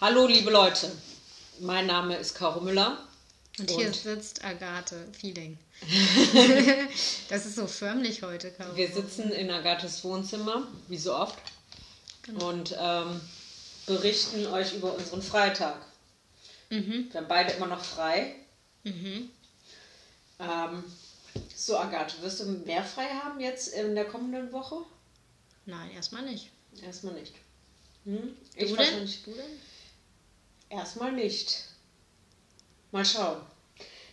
Hallo, liebe Leute. Mein Name ist Caro Müller. Und hier sitzt Agathe Feeling. das ist so förmlich heute, Caro. Wir sitzen in Agathes Wohnzimmer, wie so oft, genau. und ähm, berichten euch über unseren Freitag. Mhm. Wir haben beide immer noch frei. Mhm. Ähm, so, Agathe, wirst du mehr frei haben jetzt in der kommenden Woche? Nein, erstmal nicht. Erstmal nicht. Hm? Ich du wahrscheinlich. Du denn? Erstmal nicht. Mal schauen.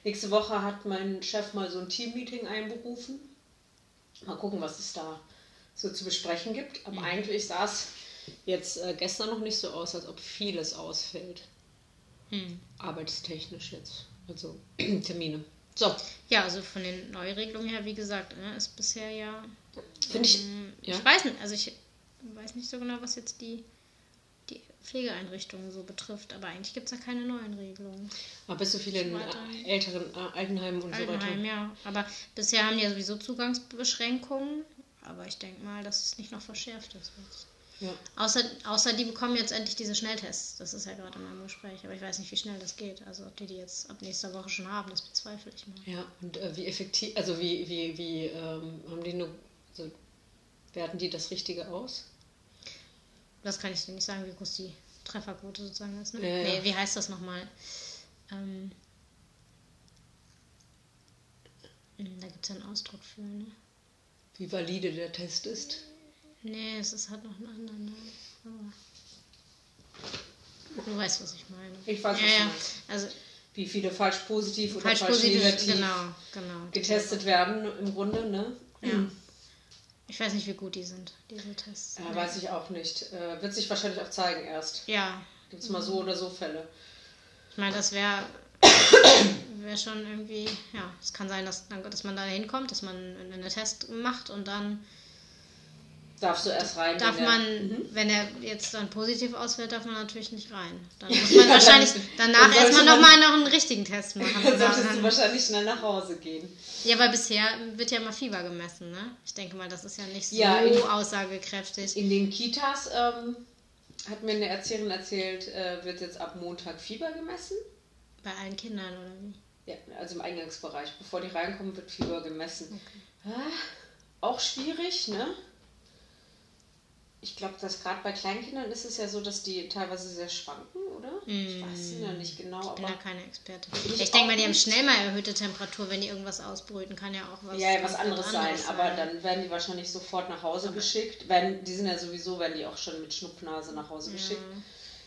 Nächste Woche hat mein Chef mal so ein Teammeeting einberufen. Mal gucken, was es da so zu besprechen gibt. Aber mhm. eigentlich sah es jetzt äh, gestern noch nicht so aus, als ob vieles ausfällt. Mhm. Arbeitstechnisch jetzt. Also Termine. So. Ja, also von den Neuregelungen her, wie gesagt, ne, ist bisher ja. Finde ich. Ähm, ja. Ich weiß nicht, also ich weiß nicht so genau, was jetzt die Pflegeeinrichtungen so betrifft, aber eigentlich gibt es ja keine neuen Regelungen. Aber bist du viele in älteren äh, Altenheimen und Altenheim, so weiter? ja. Aber bisher haben die ja sowieso Zugangsbeschränkungen, aber ich denke mal, dass es nicht noch verschärft ist. Ja. Außer, außer die bekommen jetzt endlich diese Schnelltests. Das ist ja gerade in meinem Gespräch. Aber ich weiß nicht, wie schnell das geht. Also ob die die jetzt ab nächster Woche schon haben, das bezweifle ich mal. Ja, und äh, wie effektiv, also wie, wie, wie ähm, haben die nur, so, werten die das Richtige aus? Das kann ich dir nicht sagen, wie groß die Trefferquote sozusagen ist. Ne? Ja, nee, wie heißt das nochmal? Ähm, hm, da gibt es ja einen Ausdruck für, ne? Wie valide der Test ist? Nee, es ist halt noch ein anderer Name. du weißt, was ich meine. Ich weiß, was ja, ja. Also, Wie viele falsch positiv oder falsch, falsch negativ genau, genau, getestet werden im Grunde, ne? Ja. Hm. Ich weiß nicht, wie gut die sind, diese Tests. Ja, weiß ich auch nicht. Äh, wird sich wahrscheinlich auch zeigen erst. Ja. Gibt es mal so oder so Fälle. Ich meine, das wäre wär schon irgendwie, ja, es kann sein, dass, dass man da hinkommt, dass man einen Test macht und dann Darfst du erst rein? Darf wenn man, mhm. wenn er jetzt dann positiv ausfällt, darf man natürlich nicht rein. Dann muss man wahrscheinlich danach erstmal nochmal noch einen richtigen Test machen. Dann solltest du wahrscheinlich schnell nach Hause gehen. Ja, weil bisher wird ja immer Fieber gemessen, ne? Ich denke mal, das ist ja nicht so ja, in, aussagekräftig. In den Kitas ähm, hat mir eine Erzieherin erzählt, äh, wird jetzt ab Montag Fieber gemessen. Bei allen Kindern, oder wie? Ja, also im Eingangsbereich. Bevor die reinkommen, wird Fieber gemessen. Okay. Ah, auch schwierig, ne? Ich glaube, dass gerade bei Kleinkindern ist es ja so, dass die teilweise sehr schwanken, oder? Mm. Ich weiß es ja nicht genau. Ich bin ja keine Experte. Ich, ich denke mal, die haben schnell mal erhöhte Temperatur, wenn die irgendwas ausbrüten, kann ja auch was. Ja, was anderes, anderes sein, sein, aber dann werden die wahrscheinlich sofort nach Hause okay. geschickt. Wenn, die sind ja sowieso, werden die auch schon mit Schnupfnase nach Hause ja. geschickt.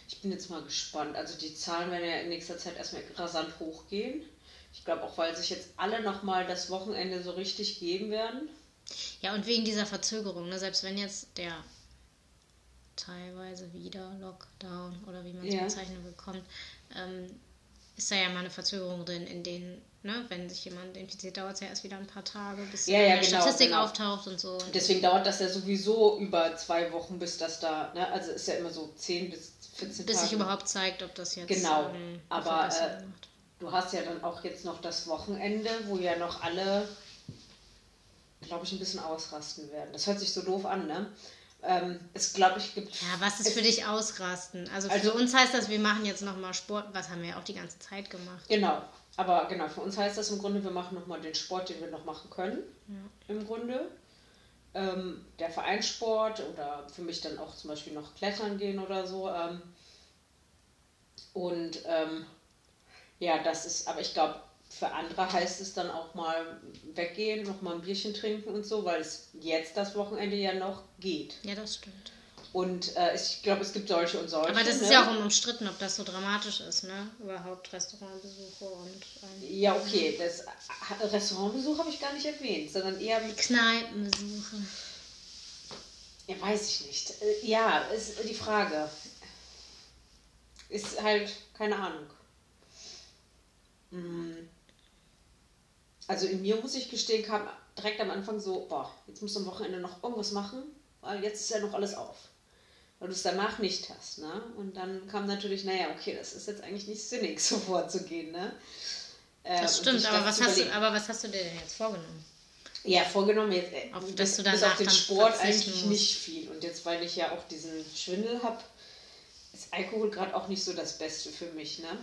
Ich bin jetzt mal gespannt. Also die Zahlen werden ja in nächster Zeit erstmal rasant hochgehen. Ich glaube auch, weil sich jetzt alle nochmal das Wochenende so richtig geben werden. Ja, und wegen dieser Verzögerung, ne? selbst wenn jetzt der teilweise wieder Lockdown oder wie man es ja. bezeichnen bekommt, ähm, ist da ja mal eine Verzögerung drin, in denen, ne, wenn sich jemand infiziert, dauert es ja erst wieder ein paar Tage, bis ja, ja, eine genau, Statistik genau. auftaucht und so. Und Deswegen dauert das ja sowieso über zwei Wochen, bis das da, ne, also ist ja immer so 10 bis 14 bis Tage. sich überhaupt zeigt, ob das jetzt. Genau, ähm, aber äh, du hast ja dann auch jetzt noch das Wochenende, wo ja noch alle, glaube ich, ein bisschen ausrasten werden. Das hört sich so doof an, ne? Ähm, es glaube ich gibt. Ja, was ist für dich ausrasten? Also, also für uns heißt das, wir machen jetzt nochmal Sport, was haben wir ja auch die ganze Zeit gemacht. Genau, aber genau, für uns heißt das im Grunde, wir machen nochmal den Sport, den wir noch machen können. Ja. Im Grunde. Ähm, der Vereinssport oder für mich dann auch zum Beispiel noch klettern gehen oder so. Ähm, und ähm, ja, das ist, aber ich glaube, für andere heißt es dann auch mal weggehen, noch mal ein Bierchen trinken und so, weil es jetzt das Wochenende ja noch geht. Ja, das stimmt. Und äh, ich glaube, es gibt solche und solche. Aber das ist ne? ja auch umstritten, ob das so dramatisch ist, ne? Überhaupt Restaurantbesuche und. Ähm, ja, okay. Das Restaurantbesuch habe ich gar nicht erwähnt, sondern eher mit. Kneipenbesuche. Ja, weiß ich nicht. Äh, ja, ist die Frage. Ist halt, keine Ahnung. Hm also in mir muss ich gestehen, kam direkt am Anfang so, boah, jetzt musst du am Wochenende noch irgendwas machen, weil jetzt ist ja noch alles auf. Weil du es danach nicht hast, ne? Und dann kam natürlich, naja, okay, das ist jetzt eigentlich nicht sinnig, so vorzugehen, ne? Äh, das stimmt, aber was, hast du, aber was hast du dir denn jetzt vorgenommen? Ja, vorgenommen jetzt, äh, auf, dass du bis auf den Sport eigentlich nicht viel. Und jetzt, weil ich ja auch diesen Schwindel habe, ist Alkohol gerade auch nicht so das Beste für mich, ne?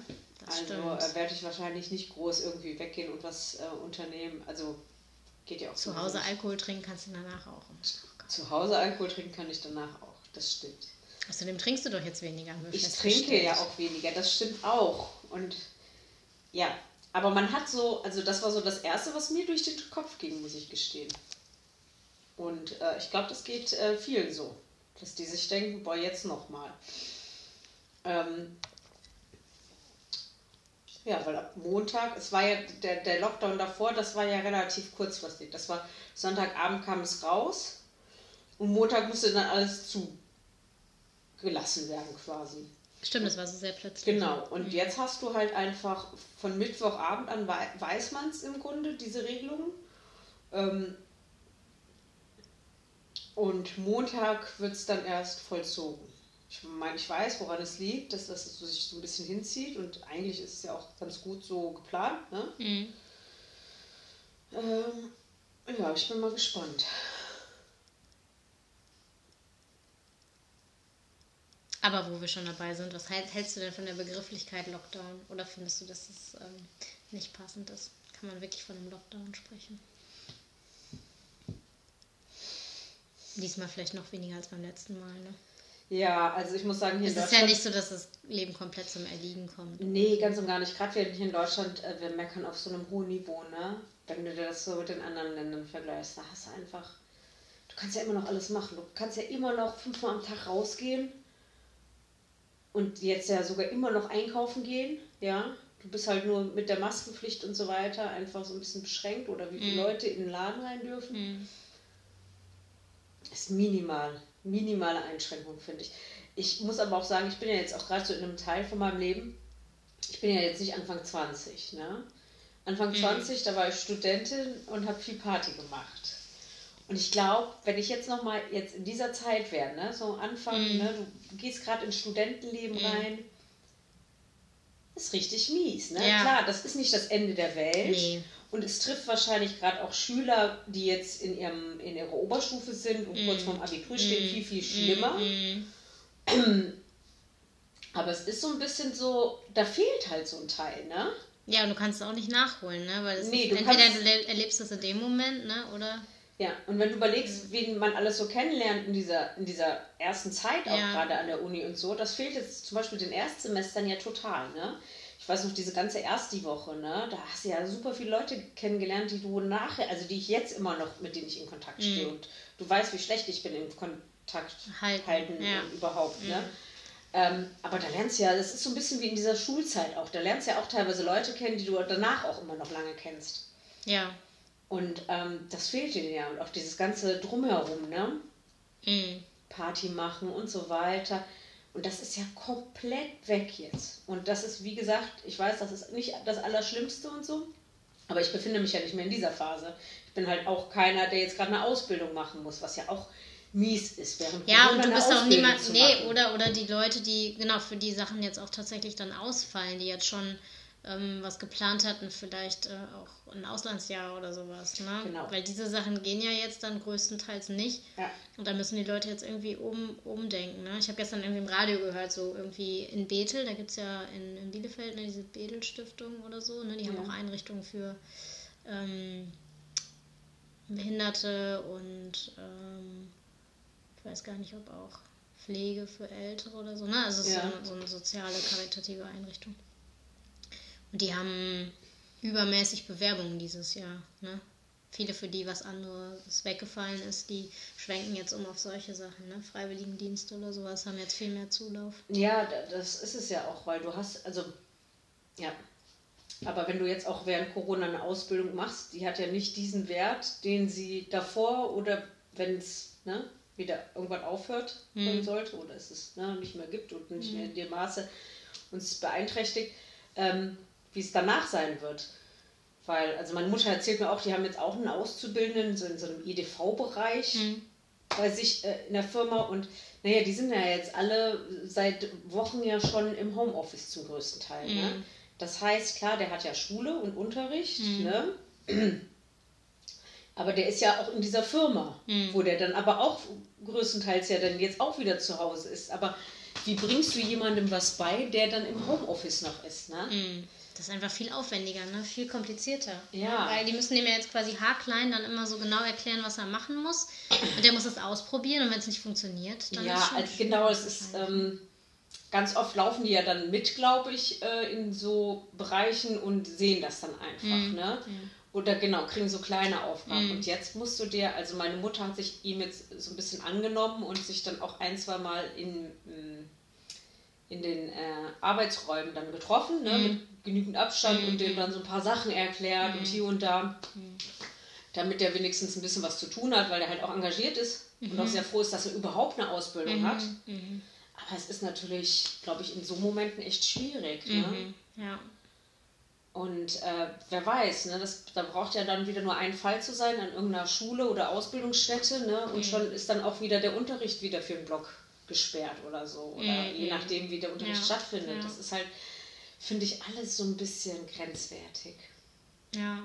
Das also äh, werde ich wahrscheinlich nicht groß irgendwie weggehen und was äh, unternehmen. Also geht ja auch Zu Hause nicht. Alkohol trinken kannst du danach auch. Zu Hause Alkohol trinken kann ich danach auch. Das stimmt. Außerdem trinkst du doch jetzt weniger. Ich trinke ja auch weniger, das stimmt auch. Und ja, aber man hat so, also das war so das Erste, was mir durch den Kopf ging, muss ich gestehen. Und äh, ich glaube, das geht äh, vielen so, dass die sich denken, boah, jetzt nochmal. Ähm, ja, weil ab Montag, es war ja der, der Lockdown davor, das war ja relativ kurzfristig. Das war Sonntagabend kam es raus und Montag musste dann alles zugelassen werden quasi. Stimmt, das war so sehr plötzlich. Genau, und mhm. jetzt hast du halt einfach von Mittwochabend an weiß man es im Grunde, diese Regelung. Ähm, und Montag wird es dann erst vollzogen. Ich meine, ich weiß, woran es liegt, dass das sich so ein bisschen hinzieht und eigentlich ist es ja auch ganz gut so geplant. Ne? Mhm. Ähm, ja, ich bin mal gespannt. Aber wo wir schon dabei sind, was hältst du denn von der Begrifflichkeit Lockdown? Oder findest du, dass es ähm, nicht passend ist? Kann man wirklich von einem Lockdown sprechen? Diesmal vielleicht noch weniger als beim letzten Mal, ne? Ja, also ich muss sagen, hier es in Deutschland... Es ist ja nicht so, dass das Leben komplett zum Erliegen kommt. Nee, ganz und gar nicht. Gerade wir hier in Deutschland, äh, wir meckern auf so einem hohen Niveau, ne? Wenn du das so mit den anderen Ländern vergleichst, da hast du einfach... Du kannst ja immer noch alles machen. Du kannst ja immer noch fünfmal am Tag rausgehen und jetzt ja sogar immer noch einkaufen gehen, ja. Du bist halt nur mit der Maskenpflicht und so weiter einfach so ein bisschen beschränkt oder wie viele mm. Leute in den Laden rein dürfen. Mm. Ist minimal, minimale Einschränkung, finde ich. Ich muss aber auch sagen, ich bin ja jetzt auch gerade so in einem Teil von meinem Leben, ich bin ja jetzt nicht Anfang 20, ne? Anfang mm. 20, da war ich Studentin und habe viel Party gemacht. Und ich glaube, wenn ich jetzt nochmal jetzt in dieser Zeit wäre, ne, so Anfang, mm. ne, du gehst gerade ins Studentenleben mm. rein, ist richtig mies. Ne? Ja. Klar, das ist nicht das Ende der Welt. Nee. Und es trifft wahrscheinlich gerade auch Schüler, die jetzt in, ihrem, in ihrer Oberstufe sind und mm. kurz vorm Abitur stehen, mm. viel, viel schlimmer. Mm. Aber es ist so ein bisschen so, da fehlt halt so ein Teil, ne? Ja, und du kannst es auch nicht nachholen, ne? Weil es nee, ist, entweder kannst... du erlebst es in dem Moment, ne? Oder ja, und wenn du überlegst, wen man alles so kennenlernt in dieser, in dieser ersten Zeit, auch ja. gerade an der Uni und so, das fehlt jetzt zum Beispiel den Erstsemestern ja total, ne? Ich weiß noch, diese ganze Ersti-Woche, ne? Da hast du ja super viele Leute kennengelernt, die du nachher, also die ich jetzt immer noch, mit denen ich in Kontakt stehe. Mhm. Und du weißt, wie schlecht ich bin im Kontakt halten, halten ja. überhaupt, ne? mhm. ne? Ähm, aber da lernst du ja, das ist so ein bisschen wie in dieser Schulzeit auch. Da lernst du ja auch teilweise Leute kennen, die du danach auch immer noch lange kennst. Ja. Und ähm, das fehlt ihnen ja. Und auch dieses ganze Drumherum, ne? Mhm. Party machen und so weiter. Und das ist ja komplett weg jetzt. Und das ist, wie gesagt, ich weiß, das ist nicht das Allerschlimmste und so. Aber ich befinde mich ja nicht mehr in dieser Phase. Ich bin halt auch keiner, der jetzt gerade eine Ausbildung machen muss, was ja auch mies ist, während Ja, Corona und du bist auch niemand, nee, oder, oder die Leute, die, genau, für die Sachen jetzt auch tatsächlich dann ausfallen, die jetzt schon ähm, was geplant hatten, vielleicht äh, auch ein Auslandsjahr oder sowas. Ne? Genau. Weil diese Sachen gehen ja jetzt dann größtenteils nicht. Ja. Und da müssen die Leute jetzt irgendwie um, umdenken. Ne? Ich habe gestern irgendwie im Radio gehört, so irgendwie in Bethel, da gibt es ja in, in Bielefeld ne, diese Bethel-Stiftung oder so, ne? die ja. haben auch Einrichtungen für ähm, Behinderte und ähm, ich weiß gar nicht, ob auch Pflege für Ältere oder so. Ne? Also ja. so, so eine soziale, karitative Einrichtung. Und die haben übermäßig Bewerbungen dieses Jahr. Ne? Viele, für die was anderes weggefallen ist, die schwenken jetzt um auf solche Sachen. Ne? Freiwilligendienste oder sowas haben jetzt viel mehr Zulauf. Ja, das ist es ja auch, weil du hast, also, ja. Aber wenn du jetzt auch während Corona eine Ausbildung machst, die hat ja nicht diesen Wert, den sie davor oder wenn es ne, wieder irgendwann aufhört hm. sollte oder es es ne, nicht mehr gibt und nicht hm. mehr in dem Maße uns beeinträchtigt. Ähm, wie es danach sein wird. Weil, also meine Mutter erzählt mir auch, die haben jetzt auch einen Auszubildenden so in so einem EDV-Bereich mhm. bei sich äh, in der Firma und naja, die sind ja jetzt alle seit Wochen ja schon im Homeoffice zum größten Teil. Ne? Mhm. Ne? Das heißt, klar, der hat ja Schule und Unterricht, mhm. ne? Aber der ist ja auch in dieser Firma, mhm. wo der dann aber auch größtenteils ja dann jetzt auch wieder zu Hause ist. Aber wie bringst du jemandem was bei, der dann im Homeoffice noch ist, ne? Das ist einfach viel aufwendiger, ne? viel komplizierter. Ja. Weil die müssen dem ja jetzt quasi haarklein dann immer so genau erklären, was er machen muss. Und der muss es ausprobieren und wenn es nicht funktioniert, dann ja, ist es also genau, es ist ähm, ganz oft laufen die ja dann mit, glaube ich, äh, in so Bereichen und sehen das dann einfach, Mhm. ne? Oder genau, kriegen so kleine Aufgaben. Und jetzt musst du dir, also meine Mutter hat sich ihm jetzt so ein bisschen angenommen und sich dann auch ein, zwei Mal in, mm, in den äh, Arbeitsräumen dann getroffen, ne? mit genügend Abstand und dem dann so ein paar Sachen erklärt und hier und da. Damit er wenigstens ein bisschen was zu tun hat, weil er halt auch engagiert ist und auch sehr froh ist, dass er überhaupt eine Ausbildung hat. Aber es ist natürlich, glaube ich, in so Momenten echt schwierig. Ne? Mhm. Ja. Und äh, wer weiß, ne, das, da braucht ja dann wieder nur ein Fall zu sein an irgendeiner Schule oder Ausbildungsstätte. Ne, und schon ist dann auch wieder der Unterricht wieder für den Block gesperrt oder so. Oder Mhm. je nachdem, wie der Unterricht Ja, stattfindet. ja. Das ist halt, finde ich, alles so ein bisschen grenzwertig. Ja.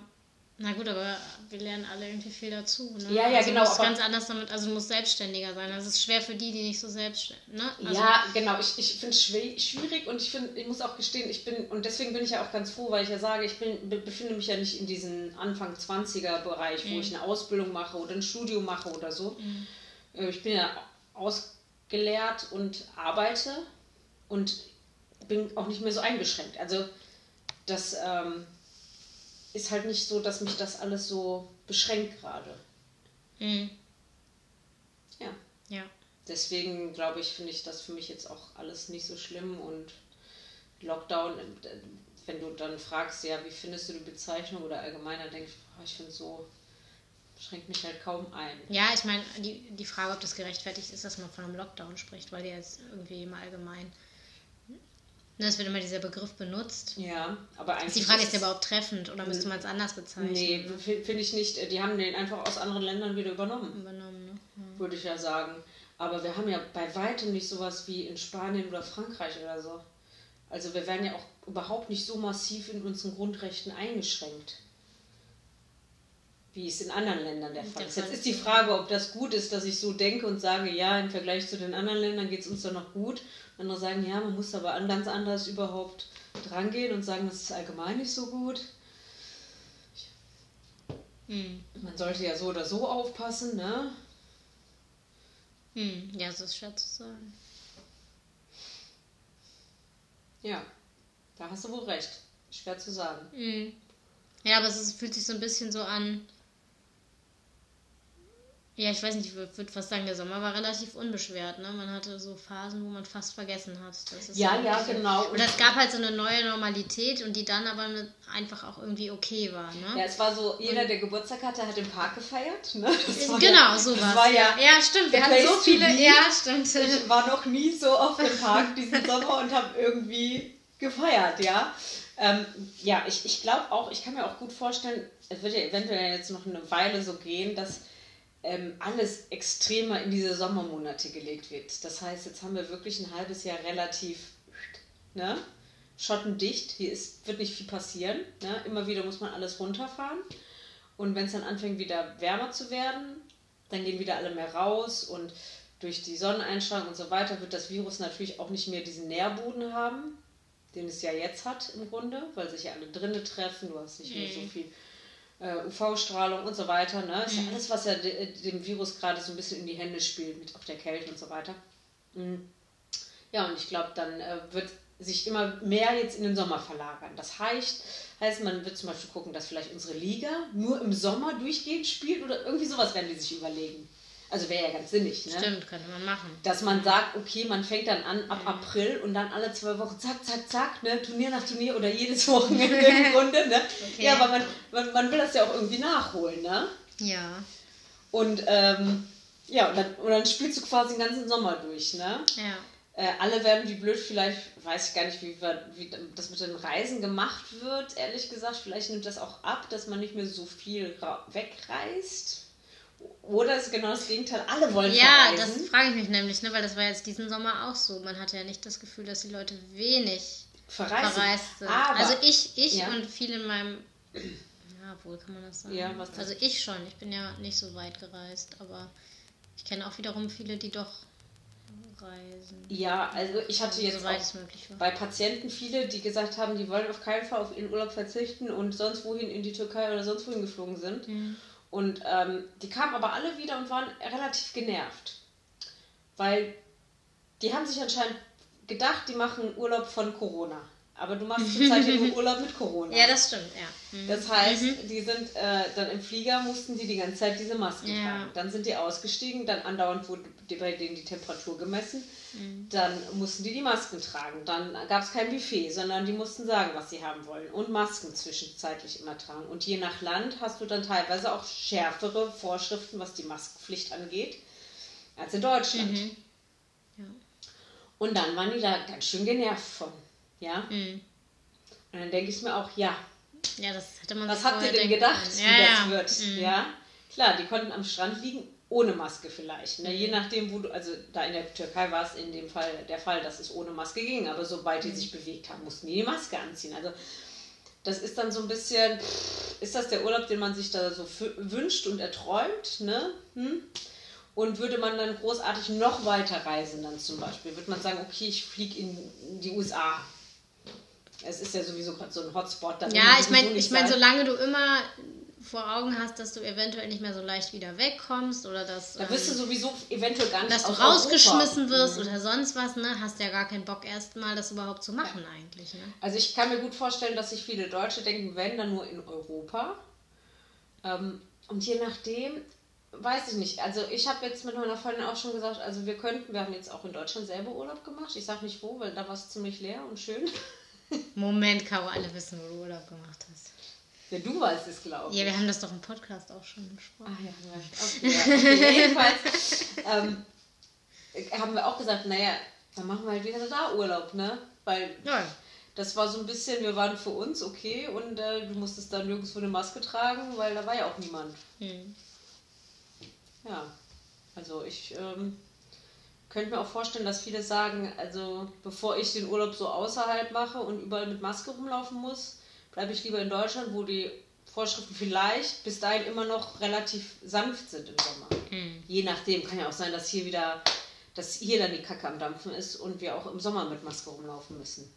Na gut, aber wir lernen alle irgendwie viel dazu. Ne? Ja, ja, also genau, Du musst ganz anders damit, also du musst selbstständiger sein. Das ist schwer für die, die nicht so selbstständig. Ne? Also, ja, genau. Ich, ich finde es schwierig und ich, find, ich muss auch gestehen, ich bin, und deswegen bin ich ja auch ganz froh, weil ich ja sage, ich bin, be- befinde mich ja nicht in diesem Anfang 20er Bereich, wo ich eine Ausbildung mache oder ein Studium mache oder so. Äh, Ich bin ja ausgelehrt und arbeite und bin auch nicht mehr so eingeschränkt. Also das ähm, ist halt nicht so, dass mich das alles so beschränkt gerade. Mhm. Ja. Ja. Deswegen glaube ich, finde ich das für mich jetzt auch alles nicht so schlimm und Lockdown, äh, wenn du dann fragst, ja, wie findest du die Bezeichnung oder allgemeiner denkst, oh, ich finde so, schränkt mich halt kaum ein. Ja, ich meine, die, die Frage, ob das gerechtfertigt ist, dass man von einem Lockdown spricht, weil der jetzt irgendwie immer allgemein. Ne, Es wird immer dieser Begriff benutzt. Ja, aber eigentlich. Die Frage ist es- ja überhaupt treffend oder müsste man es anders bezeichnen? Nee, fi- finde ich nicht. Die haben den einfach aus anderen Ländern wieder übernommen, Übernommen, ne? Ja. würde ich ja sagen. Aber wir haben ja bei weitem nicht sowas wie in Spanien oder Frankreich oder so. Also wir werden ja auch überhaupt nicht so massiv in unseren Grundrechten eingeschränkt, wie es in anderen Ländern der Fall ist. Jetzt ist die. Frage, ob das gut ist, dass ich so denke und sage, ja, im Vergleich zu den anderen Ländern geht es uns doch noch gut. Andere sagen, ja, man muss aber an ganz anders überhaupt drangehen und sagen, das ist allgemein nicht so gut. Hm. Man sollte ja so oder so aufpassen, ne? Hm. Ja, das ist schwer zu sagen. Ja, da hast du wohl recht. Schwer zu sagen. Hm. Ja, aber es fühlt sich so ein bisschen so an. Ja, ich weiß nicht, ich würde würd fast sagen, der Sommer war relativ unbeschwert. Ne? Man hatte so Phasen, wo man fast vergessen hat. Das ist Ja, ja, genau. Und es gab halt so eine neue Normalität und die dann aber einfach auch irgendwie okay war. Ne? Ja, es war so, jeder, der Geburtstag hatte, hat im Park gefeiert. Ne? War genau, ja, sowas. Das war ja, ja, stimmt. Wir hatten so viele. Ja, stimmt. ich war noch nie so auf dem Park diesen Sommer und habe irgendwie gefeiert, ja. Ähm, ja, ich, ich glaube auch, ich kann mir auch gut vorstellen, es wird ja eventuell jetzt noch eine Weile so gehen, dass ähm, alles extremer in diese Sommermonate gelegt wird. Das heißt, jetzt haben wir wirklich ein halbes Jahr relativ ne, schottendicht. Hier ist, wird nicht viel passieren. Ne? Immer wieder muss man alles runterfahren. Und wenn es dann anfängt, wieder wärmer zu werden, dann gehen wieder alle mehr raus und durch die Sonneneinstrahlung und so weiter wird das Virus natürlich auch nicht mehr diesen Nährboden haben, den es ja jetzt hat im Grunde, weil sich ja alle drinnen treffen, du hast nicht mehr so viel äh, UV-Strahlung und so weiter. Ne? Ist ja alles, was ja de, dem Virus gerade so ein bisschen in die Hände spielt, mit auch der Kälte und so weiter. Mhm. Ja, und ich glaube, dann äh, wird sich immer mehr jetzt in den Sommer verlagern. Das heißt, heißt, man wird zum Beispiel gucken, dass vielleicht unsere Liga nur im Sommer durchgehend spielt oder irgendwie sowas werden die sich überlegen. Also wäre ja ganz sinnig, ne? Stimmt, könnte man machen. Dass man sagt, okay, man fängt dann an ab April und dann alle zwei Wochen zack, zack, zack, ne, Turnier nach Turnier oder jedes Wochenende im Grunde, ne? Okay. Ja, aber man, man, man will das ja auch irgendwie nachholen, ne? Ja. Und ähm, ja, und dann, und dann spielst du quasi den ganzen Sommer durch, ne? Ja. Äh, alle werden wie blöd, vielleicht weiß ich gar nicht, wie, wie das mit den Reisen gemacht wird, ehrlich gesagt. Vielleicht nimmt das auch ab, dass man nicht mehr so viel wegreist. Oder ist genau das Gegenteil, alle wollen Ja, verreisen. das frage ich mich nämlich, ne, weil das war jetzt diesen Sommer auch so. Man hatte ja nicht das Gefühl, dass die Leute wenig verreisen. verreist sind. Aber, also ich, ich Ja. und viele in meinem. Ja, wohl kann man das sagen. Ja, also ich schon. Ich bin ja nicht so weit gereist, aber ich kenne auch wiederum viele, die doch reisen. Ja, also ich hatte jetzt Soweit es möglich war. bei Patienten viele, die gesagt haben, die wollen auf keinen Fall auf ihren Urlaub verzichten und sonst wohin in die Türkei oder sonst wohin geflogen sind. Mhm. Und ähm, die kamen aber alle wieder und waren relativ genervt. Weil die haben sich anscheinend gedacht, die machen Urlaub von Corona. Aber du machst zurzeit nur Urlaub mit Corona. Ja, das stimmt, ja. Mhm. Das heißt, die sind äh, dann im Flieger, mussten die die ganze Zeit diese Maske Ja. tragen. Dann sind die ausgestiegen, dann andauernd wurde bei denen die Temperatur gemessen. Dann mussten die die Masken tragen. Dann gab es kein Buffet, sondern die mussten sagen, was sie haben wollen. Und Masken zwischenzeitlich immer tragen. Und je nach Land hast du dann teilweise auch schärfere Vorschriften, was die Maskenpflicht angeht, als in Deutschland. Mhm. Ja. Und dann waren die da ganz schön genervt von. Ja? Mhm. Und dann denke ich mir auch, ja, Ja, das hätte man Was habt ihr denn gedacht, können. wie ja, das ja. wird? Mhm. Ja, klar, die konnten am Strand liegen, ohne Maske vielleicht. Ne? Je nachdem, wo du, also da in der Türkei war es in dem Fall der Fall, dass es ohne Maske ging, aber sobald die Mhm. sich bewegt haben, mussten die die Maske anziehen. Also das ist dann so ein bisschen, ist das der Urlaub, den man sich da so wünscht und erträumt, ne? Hm? Und würde man dann großartig noch weiter reisen, dann zum Beispiel, würde man sagen, okay, ich fliege in die USA. Es ist ja sowieso gerade so ein Hotspot. Ja, ich meine, ich mein, sein. solange du immer vor Augen hast, dass du eventuell nicht mehr so leicht wieder wegkommst oder dass, Da wirst du ähm, sowieso eventuell gar nicht dass du aus rausgeschmissen Europa. wirst Mhm. oder sonst was, ne, hast ja gar keinen Bock erstmal das überhaupt zu machen eigentlich, ne? Also ich kann mir gut vorstellen, dass sich viele Deutsche denken, wenn, dann nur in Europa. Ähm, und je nachdem, weiß ich nicht. Also ich habe jetzt mit meiner Freundin auch schon gesagt, also wir könnten, wir haben jetzt auch in Deutschland selber Urlaub gemacht. Ich sage nicht wo, weil da war es ziemlich leer und schön. Moment, Caro, alle wissen, wo du Urlaub gemacht hast. Ja, du weißt es, glaube ich. Ja, wir haben das doch im Podcast auch schon Ah besprochen. ja, ja. Okay, ja. Okay, jedenfalls ähm, haben wir auch gesagt, naja, dann machen wir halt wieder da Urlaub, ne? Weil Ja, Das war so ein bisschen, wir waren für uns okay und äh, du musstest dann nirgendwo eine Maske tragen, weil da war ja auch niemand. hm. Ja, also ich ähm, könnte mir auch vorstellen, dass viele sagen, also bevor ich den Urlaub so außerhalb mache und überall mit Maske rumlaufen muss, bleibe ich lieber in Deutschland, wo die Vorschriften vielleicht bis dahin immer noch relativ sanft sind im Sommer. Hm. Je nachdem, kann ja auch sein, dass hier wieder, dass hier dann die Kacke am Dampfen ist und wir auch im Sommer mit Maske rumlaufen müssen.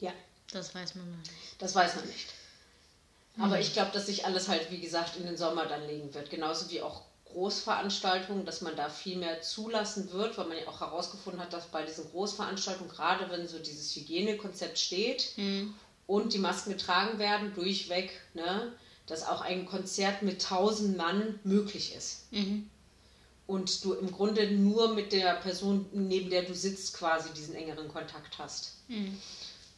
Ja. das weiß man nicht. Das weiß man nicht. Aber ich glaube, dass sich alles halt, wie gesagt, in den Sommer dann legen wird. Genauso wie auch Großveranstaltungen, dass man da viel mehr zulassen wird, weil man ja auch herausgefunden hat, dass bei diesen Großveranstaltungen, gerade wenn so dieses Hygienekonzept steht Hm. und die Masken getragen werden, durchweg, ne, dass auch ein Konzert mit 1000 Mann möglich ist. Mhm. Und du im Grunde nur mit der Person, neben der du sitzt, quasi diesen engeren Kontakt hast. Hm.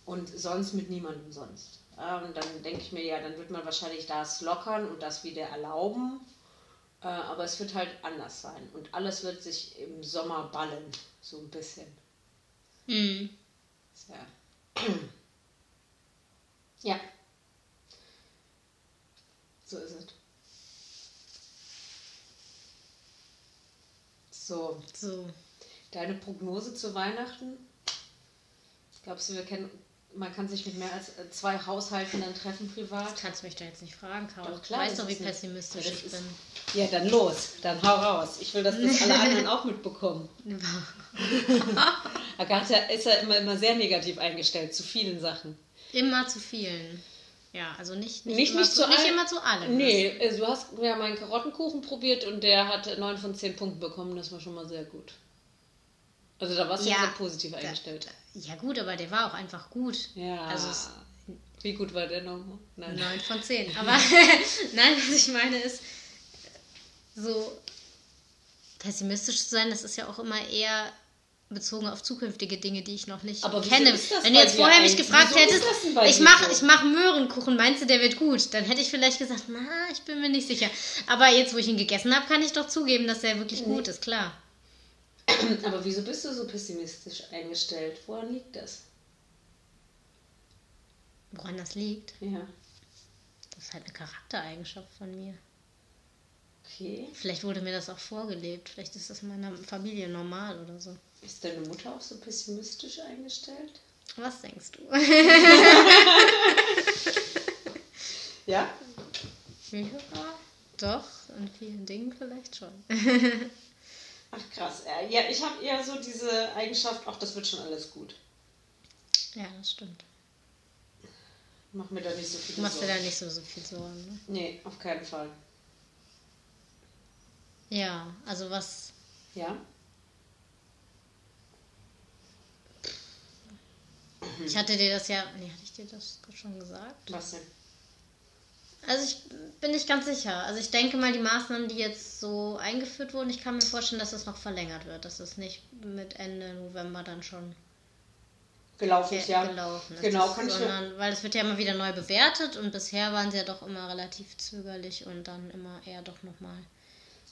und sonst mit niemandem sonst. Und dann denke ich mir, ja, dann wird man wahrscheinlich das lockern und das wieder erlauben. Äh, aber es wird halt anders sein. Und alles wird sich im Sommer ballen, so ein bisschen. Hm. Ja. ja. So ist es. So, So. deine Prognose zu Weihnachten? Glaubst du, wir kennen, man kann sich mit mehr als äh, zwei Haushalten dann treffen privat? Das kannst du mich da jetzt nicht fragen, Caro. Doch, klar, du weißt doch, wie pessimistisch ich bin. Ja, dann los, dann hau raus. Ich will, dass das alle anderen auch mitbekommen. Agatha ist ja immer, immer sehr negativ eingestellt zu vielen Sachen. Immer zu vielen. Ja, also nicht, nicht, Nicht- immer, nicht zu, nicht all- immer zu allem. Nee, äh, du hast ja meinen Karottenkuchen probiert und der hat 9 von 10 Punkten bekommen. Das war schon mal sehr gut. Also da warst du Ja, sehr positiv eingestellt. Ja, gut, aber der war auch einfach gut. Ja. Also es- Wie gut war der nochmal? Nein. 9 von 10. Aber nein, was ich meine ist, so pessimistisch zu sein, das ist ja auch immer eher bezogen auf zukünftige Dinge, die ich noch nicht Aber kenne. ist das Wenn du jetzt vorher mich gefragt hättest, ich mache ich mach Möhrenkuchen, meinst du, der wird gut? Dann hätte ich vielleicht gesagt, na, ich bin mir nicht sicher. Aber jetzt, wo ich ihn gegessen habe, kann ich doch zugeben, dass der wirklich gut ist, klar. Aber wieso bist du so pessimistisch eingestellt? Woran liegt das? Woran das liegt, Ja. das ist halt eine Charaktereigenschaft von mir. Okay. Vielleicht wurde mir das auch vorgelebt. Vielleicht ist das in meiner Familie normal oder so. Ist deine Mutter auch so pessimistisch eingestellt? Was denkst du? Ja. Ja, doch, in vielen Dingen vielleicht schon. Ach krass. Ja, ich habe eher so diese Eigenschaft, ach, das wird schon alles gut. Ja, das stimmt. Mach mir da nicht so viel Sorgen. Du machst dir da nicht so, so viel Sorgen, ne? Nee, auf keinen Fall. Ja, also was. Ja? Ich hatte dir das ja. Nee, hatte ich dir das schon gesagt? Was denn? Also ich bin nicht ganz sicher. Also ich denke mal, die Maßnahmen, die jetzt so eingeführt wurden, ich kann mir vorstellen, dass das noch verlängert wird, dass es nicht mit Ende November dann schon gelaufen ist, ja. Gelaufen ist. Genau, kann sondern, ich Weil es wird ja immer wieder neu bewertet und bisher waren sie ja doch immer relativ zögerlich und dann immer eher doch nochmal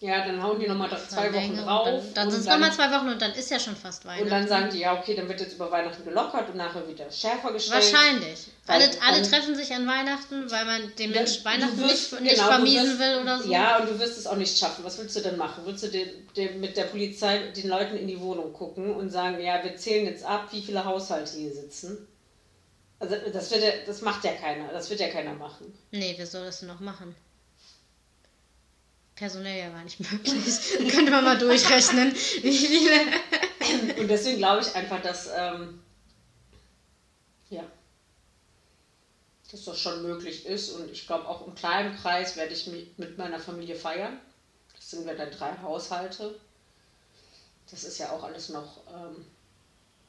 ja, dann hauen die nochmal zwei Wochen drauf. Dann, dann sind es nochmal zwei Wochen und dann ist ja schon fast Weihnachten. Und dann sagen die, ja, okay, dann wird jetzt über Weihnachten gelockert und nachher wieder schärfer gestellt. Wahrscheinlich. Alle, alle treffen sich an Weihnachten, weil man den Menschen Weihnachten wirst, nicht, nicht genau, vermiesen wirst, will oder so. Ja, und du wirst es auch nicht schaffen. Was willst du denn machen? Willst du den, den, mit der Polizei den Leuten in die Wohnung gucken und sagen, ja, wir zählen jetzt ab, wie viele Haushalte hier sitzen? Also das, wird ja, das macht ja keiner. Das wird ja keiner machen. Nee, wer soll das denn noch machen? Personell ja gar nicht möglich. Könnte man mal durchrechnen, wie viele. Und deswegen glaube ich einfach, dass, ähm, ja, dass das schon möglich ist. Und ich glaube, auch im kleinen Kreis werde ich mit meiner Familie feiern. Das sind wir dann drei Haushalte. Das ist ja auch alles noch ähm,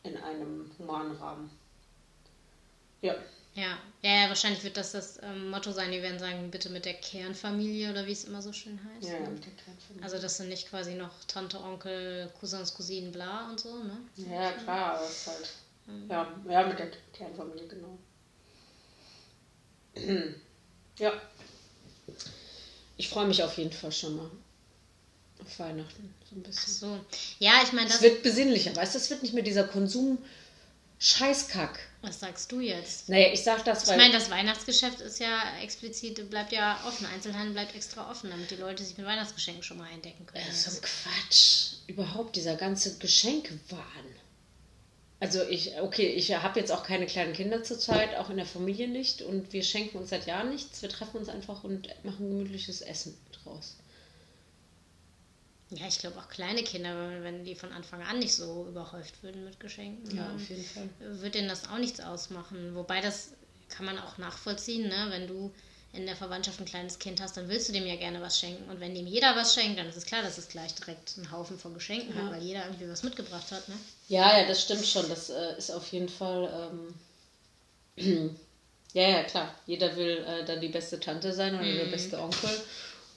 in einem humanen Rahmen. Ja. Ja. ja, ja, wahrscheinlich wird das das ähm, Motto sein, die werden sagen, bitte mit der Kernfamilie oder wie es immer so schön heißt. Ja, ne? mit der Kernfamilie. Also das sind nicht quasi noch Tante, Onkel, Cousins, Cousinen, bla und so, ne? Ja, klar, aber es ist halt. Mhm. Ja, ja, mit der Kernfamilie, genau. ja. Ich freue mich auf jeden Fall schon mal. Auf Weihnachten, so ein bisschen. Ach so. Ja, ich meine, das. Es wird besinnlicher, weißt du, es wird nicht mehr dieser Konsum. Was sagst du jetzt? Naja, ich sag das, weil. Ich meine, das Weihnachtsgeschäft ist ja explizit, bleibt ja offen. Einzelhandel bleibt extra offen, damit die Leute sich mit Weihnachtsgeschenken schon mal eindecken können. Das ist so Quatsch. Überhaupt dieser ganze Geschenkewahn. Also ich, okay, ich habe jetzt auch keine kleinen Kinder zurzeit, auch in der Familie nicht. Und wir schenken uns seit Jahren nichts. Wir treffen uns einfach und machen gemütliches Essen draus. Ja, ich glaube auch kleine Kinder, wenn die von Anfang an nicht so überhäuft würden mit Geschenken, ja, auf jeden Fall. würde denen das auch nichts ausmachen. Wobei das kann man auch nachvollziehen, ne? wenn du in der Verwandtschaft ein kleines Kind hast, dann willst du dem ja gerne was schenken. Und wenn dem jeder was schenkt, dann ist es klar, dass es gleich direkt einen Haufen von Geschenken ja. hat, weil jeder irgendwie was mitgebracht hat. Ne? Ja, ja, das stimmt schon. Das äh, ist auf jeden Fall. Ähm, ja, ja, klar. Jeder will äh, dann die beste Tante sein oder mhm. der beste Onkel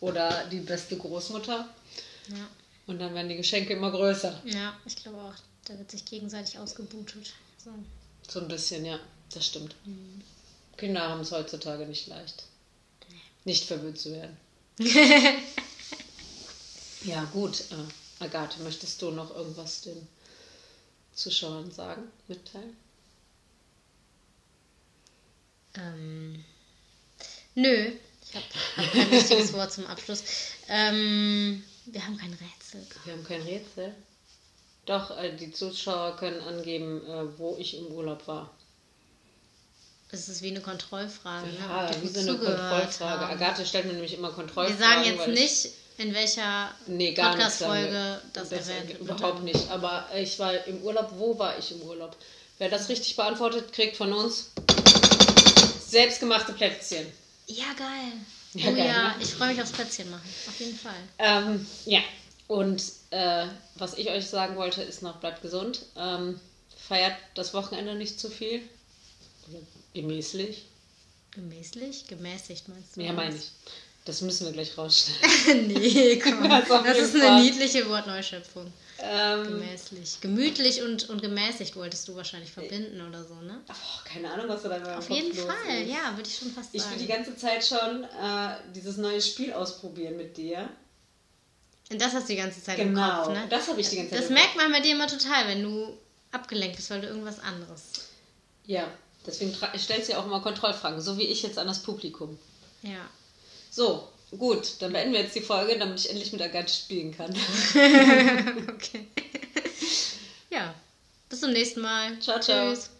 oder die beste Großmutter. Ja. Und dann werden die Geschenke immer größer. Ja, ich glaube auch. Da wird sich gegenseitig ausgebutet. So, so ein bisschen, ja. Das stimmt. Mhm. Kinder haben es heutzutage nicht leicht. Nee. Nicht verwöhnt zu werden. ja, gut. Äh, Agathe, möchtest du noch irgendwas den Zuschauern sagen, mitteilen? Ähm, nö, ich habe hab kein richtiges Wort zum Abschluss. Ähm, wir haben kein Rätsel. Wir haben kein Rätsel. Doch, äh, die Zuschauer können angeben, äh, wo ich im Urlaub war. Das ist wie eine Kontrollfrage. Ja, ne? wie so eine Kontrollfrage. Haben. Agathe stellt mir nämlich immer Kontrollfragen. Wir sagen jetzt nicht, in welcher nee, Podcast-Folge das, das erwähnt wird. Überhaupt nicht. Aber ich war im Urlaub. Wo war ich im Urlaub? Wer das richtig beantwortet, kriegt von uns selbstgemachte Plätzchen. Ja, geil. Ja, oh ja, ich freue mich aufs Plätzchen machen, auf jeden Fall. Ähm, ja, und äh, was ich euch sagen wollte, ist noch, bleibt gesund. Ähm, feiert das Wochenende nicht zu viel. gemäßlich. Gemäßlich? Gemäßigt meinst du? Ja, meine ich. Das müssen wir gleich rausstellen. nee, komm. das, das ist eine niedliche Wortneuschöpfung. Ähm, Gemäßlich. Gemütlich und, und gemäßigt wolltest du wahrscheinlich verbinden oder so, ne? Ach, keine Ahnung, was du da Auf jeden Fall, ist. ja, würde ich schon fast sagen. Ich will die ganze Zeit schon äh, dieses neue Spiel ausprobieren mit dir. Und das hast du die ganze Zeit genau, im Kopf, ne? das habe ich die ganze Zeit Das merkt man bei dir immer total, wenn du abgelenkt bist, weil du irgendwas anderes... Ja, deswegen stellst du ja auch immer Kontrollfragen, so wie ich jetzt an das Publikum. Ja. So, Gut, dann beenden wir jetzt die Folge, damit ich endlich mit Agathe spielen kann. okay. ja, bis zum nächsten Mal. Ciao, ciao. Tschüss.